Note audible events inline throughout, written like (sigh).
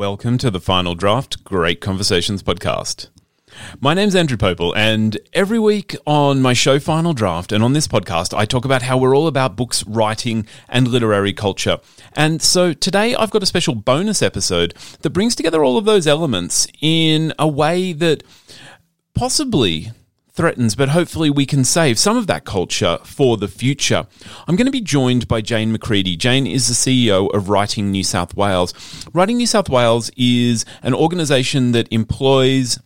Welcome to the Final Draft Great Conversations podcast. My name's Andrew Popel, and every week on my show Final Draft and on this podcast, I talk about how we're all about books, writing, and literary culture. And so today I've got a special bonus episode that brings together all of those elements in a way that possibly threatens, but hopefully we can save some of that culture for the future. I'm going to be joined by Jane McCredie. Jane is the CEO of Writing New South Wales. Writing New South Wales is an organisation that employs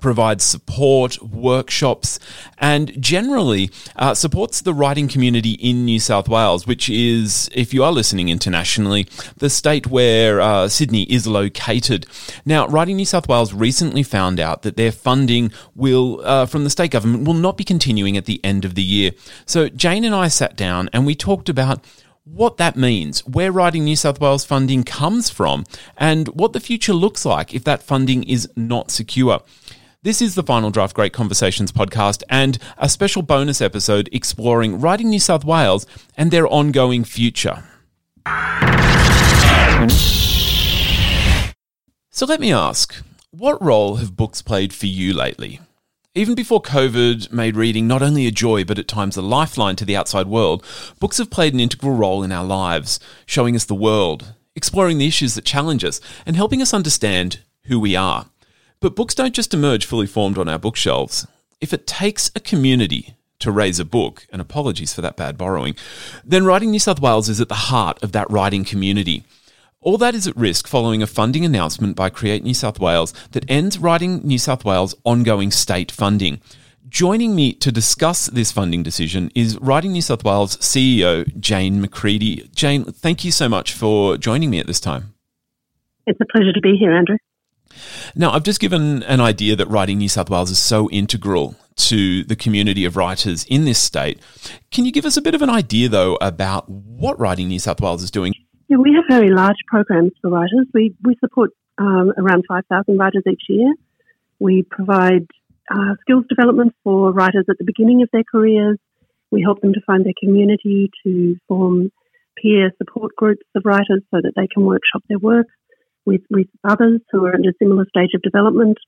provides support, workshops, and generally uh, supports the writing community in New South Wales, which is, if you are listening internationally, the state where uh, Sydney is located. Now, Writing New South Wales recently found out that their funding will, uh, from the state government, will not be continuing at the end of the year. So Jane and I sat down and we talked about what that means, where Writing New South Wales funding comes from, and what the future looks like if that funding is not secure. This is the Final Draft Great Conversations podcast and a special bonus episode exploring Writing New South Wales and their ongoing future. So let me ask, what role have books played for you lately? Even before COVID made reading not only a joy, but at times a lifeline to the outside world, books have played an integral role in our lives, showing us the world, exploring the issues that challenge us, and helping us understand who we are. But books don't just emerge fully formed on our bookshelves. If it takes a community to raise a book, and apologies for that bad borrowing, then Writing New South Wales is at the heart of that writing community. All that is at risk following a funding announcement by Create New South Wales that ends Writing New South Wales ongoing state funding. Joining me to discuss this funding decision is Writing New South Wales CEO Jane McCredie. Jane, thank you so much for joining me at this time. It's a pleasure to be here, Andrew. Now, I've just given an idea that Writing New South Wales is so integral to the community of writers in this state. Can you give us a bit of an idea, though, about what Writing New South Wales is doing? Yeah, we have very large programs for writers. We, we support um, around 5,000 writers each year. We provide uh, skills development for writers at the beginning of their careers. We help them to find their community, to form peer support groups of writers so that they can workshop their work with, with others who are in a similar stage of development.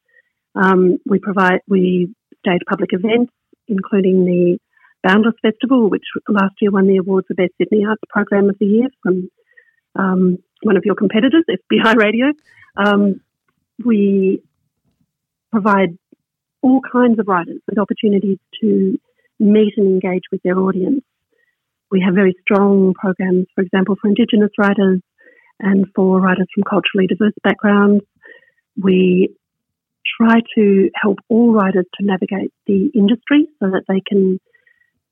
Um, we provide we stage public events, including the Boundless Festival, which last year won the award for Best Sydney Arts Program of the Year from um, one of your competitors, (laughs) FBI Radio. Um, we provide all kinds of writers with opportunities to meet and engage with their audience. We have very strong programs, for example, for Indigenous writers, and for writers from culturally diverse backgrounds. We try to help all writers to navigate the industry so that they can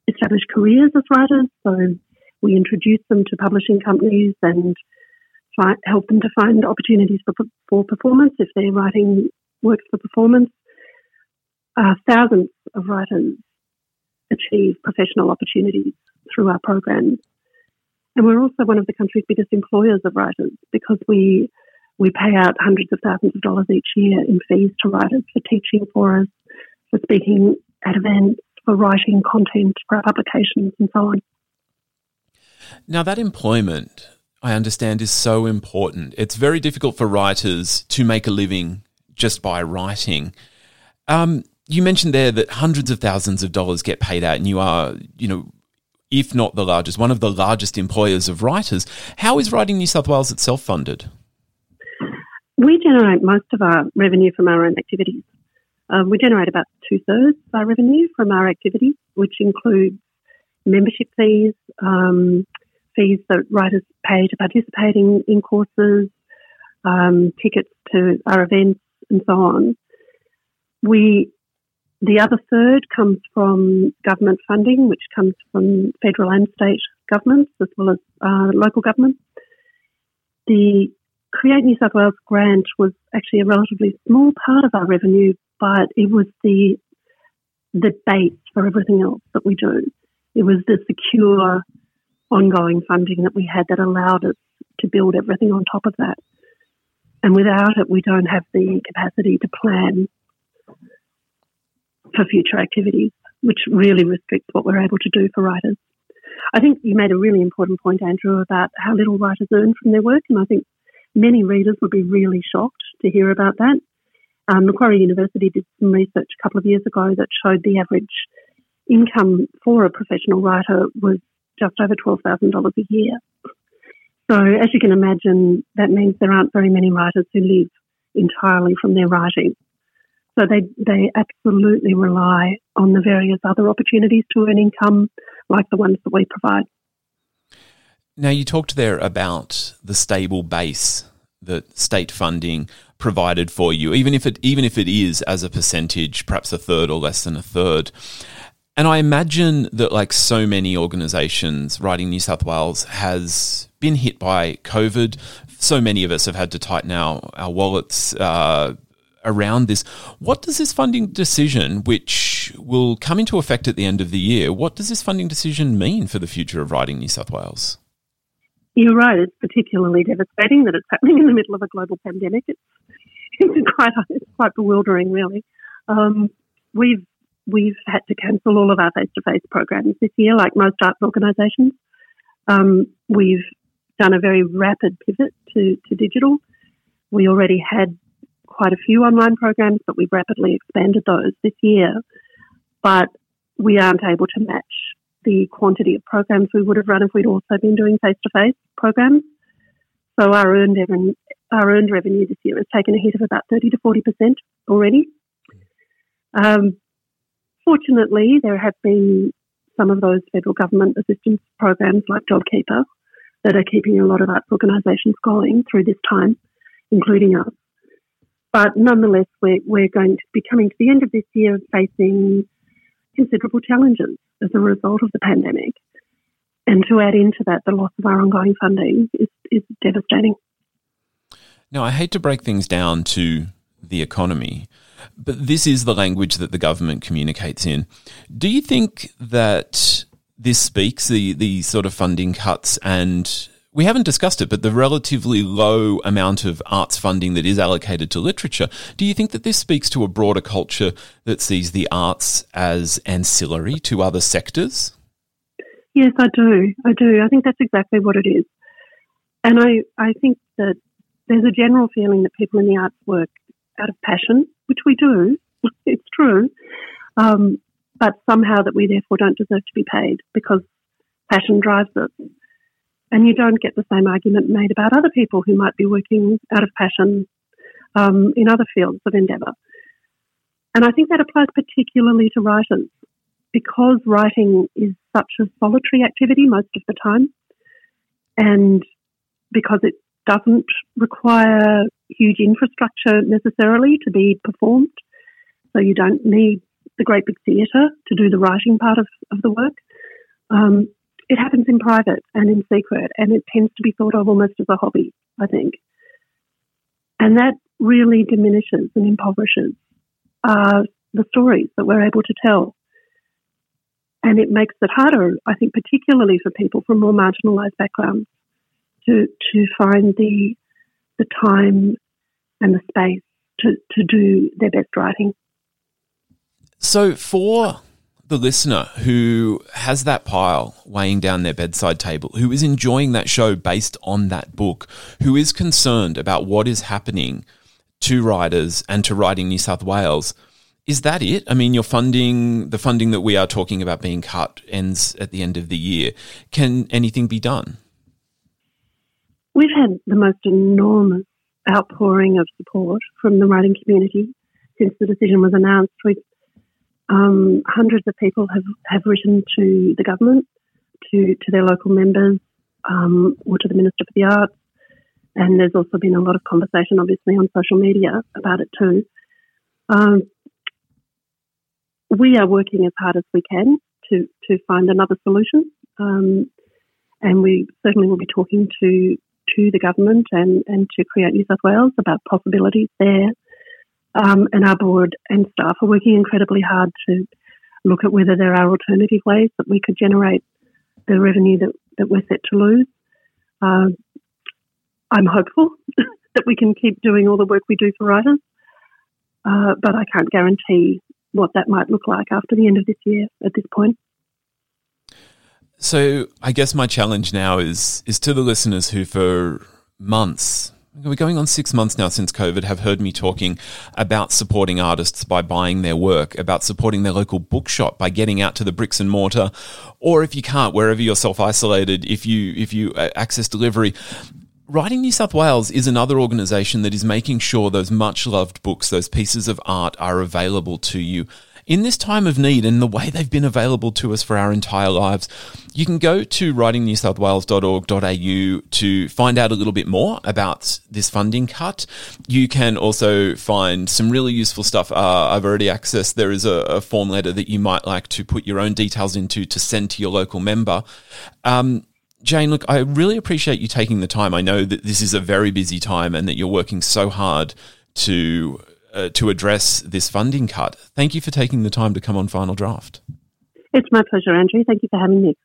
establish careers as writers. So we introduce them to publishing companies and fi- help them to find opportunities for, for performance if they're writing works for performance. Uh, thousands of writers achieve professional opportunities through our programs. And we're also one of the country's biggest employers of writers because we we pay out hundreds of thousands of dollars each year in fees to writers for teaching for us, for speaking at events, for writing content for our publications, and so on. Now, that employment, I understand, is so important. It's very difficult for writers to make a living just by writing. Um, you mentioned there that hundreds of thousands of dollars get paid out, and you are, you know, if not the largest, one of the largest employers of writers. How is Writing New South Wales itself funded? We generate most of our revenue from our own activities. Um, we generate about two thirds of our revenue from our activities, which includes membership fees, um, fees that writers pay to participate in, in courses, um, tickets to our events, and so on. We the other third comes from government funding, which comes from federal and state governments as well as uh, local governments. The Create New South Wales grant was actually a relatively small part of our revenue, but it was the the base for everything else that we do. It was the secure, ongoing funding that we had that allowed us to build everything on top of that. And without it, we don't have the capacity to plan for future activities, which really restricts what we're able to do for writers. I think you made a really important point, Andrew, about how little writers earn from their work, and I think many readers would be really shocked to hear about that. Um, Macquarie University did some research a couple of years ago that showed the average income for a professional writer was just over $12,000 a year. So, as you can imagine, that means there aren't very many writers who live entirely from their writing. So, they, they absolutely rely on the various other opportunities to earn income, like the ones that we provide. Now, you talked there about the stable base that state funding provided for you, even if it even if it is as a percentage, perhaps a third or less than a third. And I imagine that, like so many organisations, Writing New South Wales has been hit by COVID. So many of us have had to tighten our, our wallets uh, around this. What does this funding decision, which will come into effect at the end of the year, what does this funding decision mean for the future of Writing New South Wales? You're right. It's particularly devastating that it's happening in the middle of a global pandemic. It's, (laughs) it's quite it's quite bewildering, really. Um, we've we've had to cancel all of our face to face programs this year, like most arts organisations. Um, we've done a very rapid pivot to, to digital. We already had quite a few online programs, but we've rapidly expanded those this year. But we aren't able to match the quantity of programs we would have run if we'd also been doing face to face programs. So our earned, our earned revenue this year has taken a hit of about 30 to 40% already. Um, Fortunately, there have been some of those federal government assistance programs like JobKeeper that are keeping a lot of arts organisations going through this time, including us. But nonetheless, we're, we're going to be coming to the end of this year facing considerable challenges as a result of the pandemic. And to add into that, the loss of our ongoing funding is, is devastating. Now, I hate to break things down to the economy, but this is the language that the government communicates in. Do you think that this speaks, the, the sort of funding cuts and we haven't discussed it, but the relatively low amount of arts funding that is allocated to literature, do you think that this speaks to a broader culture that sees the arts as ancillary to other sectors? Yes, I do. I do. I think that's exactly what it is. And I, I think that there's a general feeling that people in the arts work out of passion, which we do, (laughs) it's true, um, but somehow that we therefore don't deserve to be paid because passion drives us. And you don't get the same argument made about other people who might be working out of passion um, in other fields of endeavour. And I think that applies particularly to writers because writing is such a solitary activity most of the time, and because it doesn't require huge infrastructure necessarily to be performed. So you don't need the great big theatre to do the writing part of, of the work. Um, it happens in private and in secret, and it tends to be thought of almost as a hobby, I think. And that really diminishes and impoverishes uh, the stories that we're able to tell. And it makes it harder, I think, particularly for people from more marginalised backgrounds to to find the the time and the space to, to do their best writing. So for the listener who has that pile weighing down their bedside table, who is enjoying that show based on that book, who is concerned about what is happening to writers and to Writing New South Wales, is that it? I mean, your funding, the funding that we are talking about being cut ends at the end of the year. Can anything be done? We've had the most enormous outpouring of support from the writing community since the decision was announced. We've, um, hundreds of people have, have written to the government, to, to their local members, um, or to the Minister for the Arts. And there's also been a lot of conversation, obviously, on social media about it too. Um, we are working as hard as we can to, to find another solution. Um, and we certainly will be talking to to the government and, and to Create New South Wales about possibilities there. Um, and our board and staff are working incredibly hard to look at whether there are alternative ways that we could generate the revenue that, that we're set to lose. Uh, I'm hopeful (laughs) that we can keep doing all the work we do for writers, uh, but I can't guarantee what that might look like after the end of this year at this point. So I guess my challenge now is is to the listeners who for months we're going on six months now since COVID, have heard me talking about supporting artists by buying their work, about supporting their local bookshop by getting out to the bricks and mortar, or if you can't, wherever you're self isolated, if you if you uh, access delivery. Writing New South Wales is another organisation that is making sure those much loved books, those pieces of art, are available to you in this time of need and the way they've been available to us for our entire lives, you can go to writingnewsouthwales.org.au to find out a little bit more about this funding cut. You can also find some really useful stuff. Uh, I've already accessed. There is a, a, form letter that you might like to put your own details into to send to your local member. Um, Jane, look, I really appreciate you taking the time. I know that this is a very busy time and that you're working so hard to uh, to address this funding cut. Thank you for taking the time to come on Final Draft. It's my pleasure, Andrew. Thank you for having me.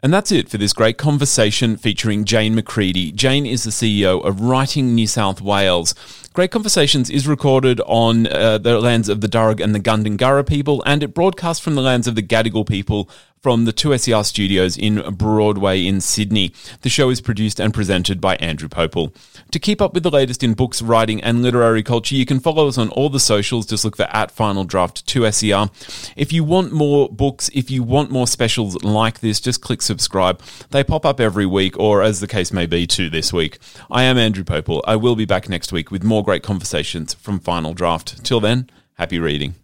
And that's it for this great conversation featuring Jane McCredie. Jane is the CEO of Writing New South Wales. Great Conversations is recorded on uh, the lands of the Darug and the Gundungurra people, and it broadcasts from the lands of the Gadigal people from the 2SER studios in Broadway in Sydney. The show is produced and presented by Andrew Popel. To keep up with the latest in books, writing, and literary culture, you can follow us on all the socials. Just look for at Final Draft 2SER. If you want more books, if you want more specials like this, just click subscribe. They pop up every week, or as the case may be, two this week. I am Andrew Popel. I will be back next week with more great conversations from Final Draft. Till then, happy reading.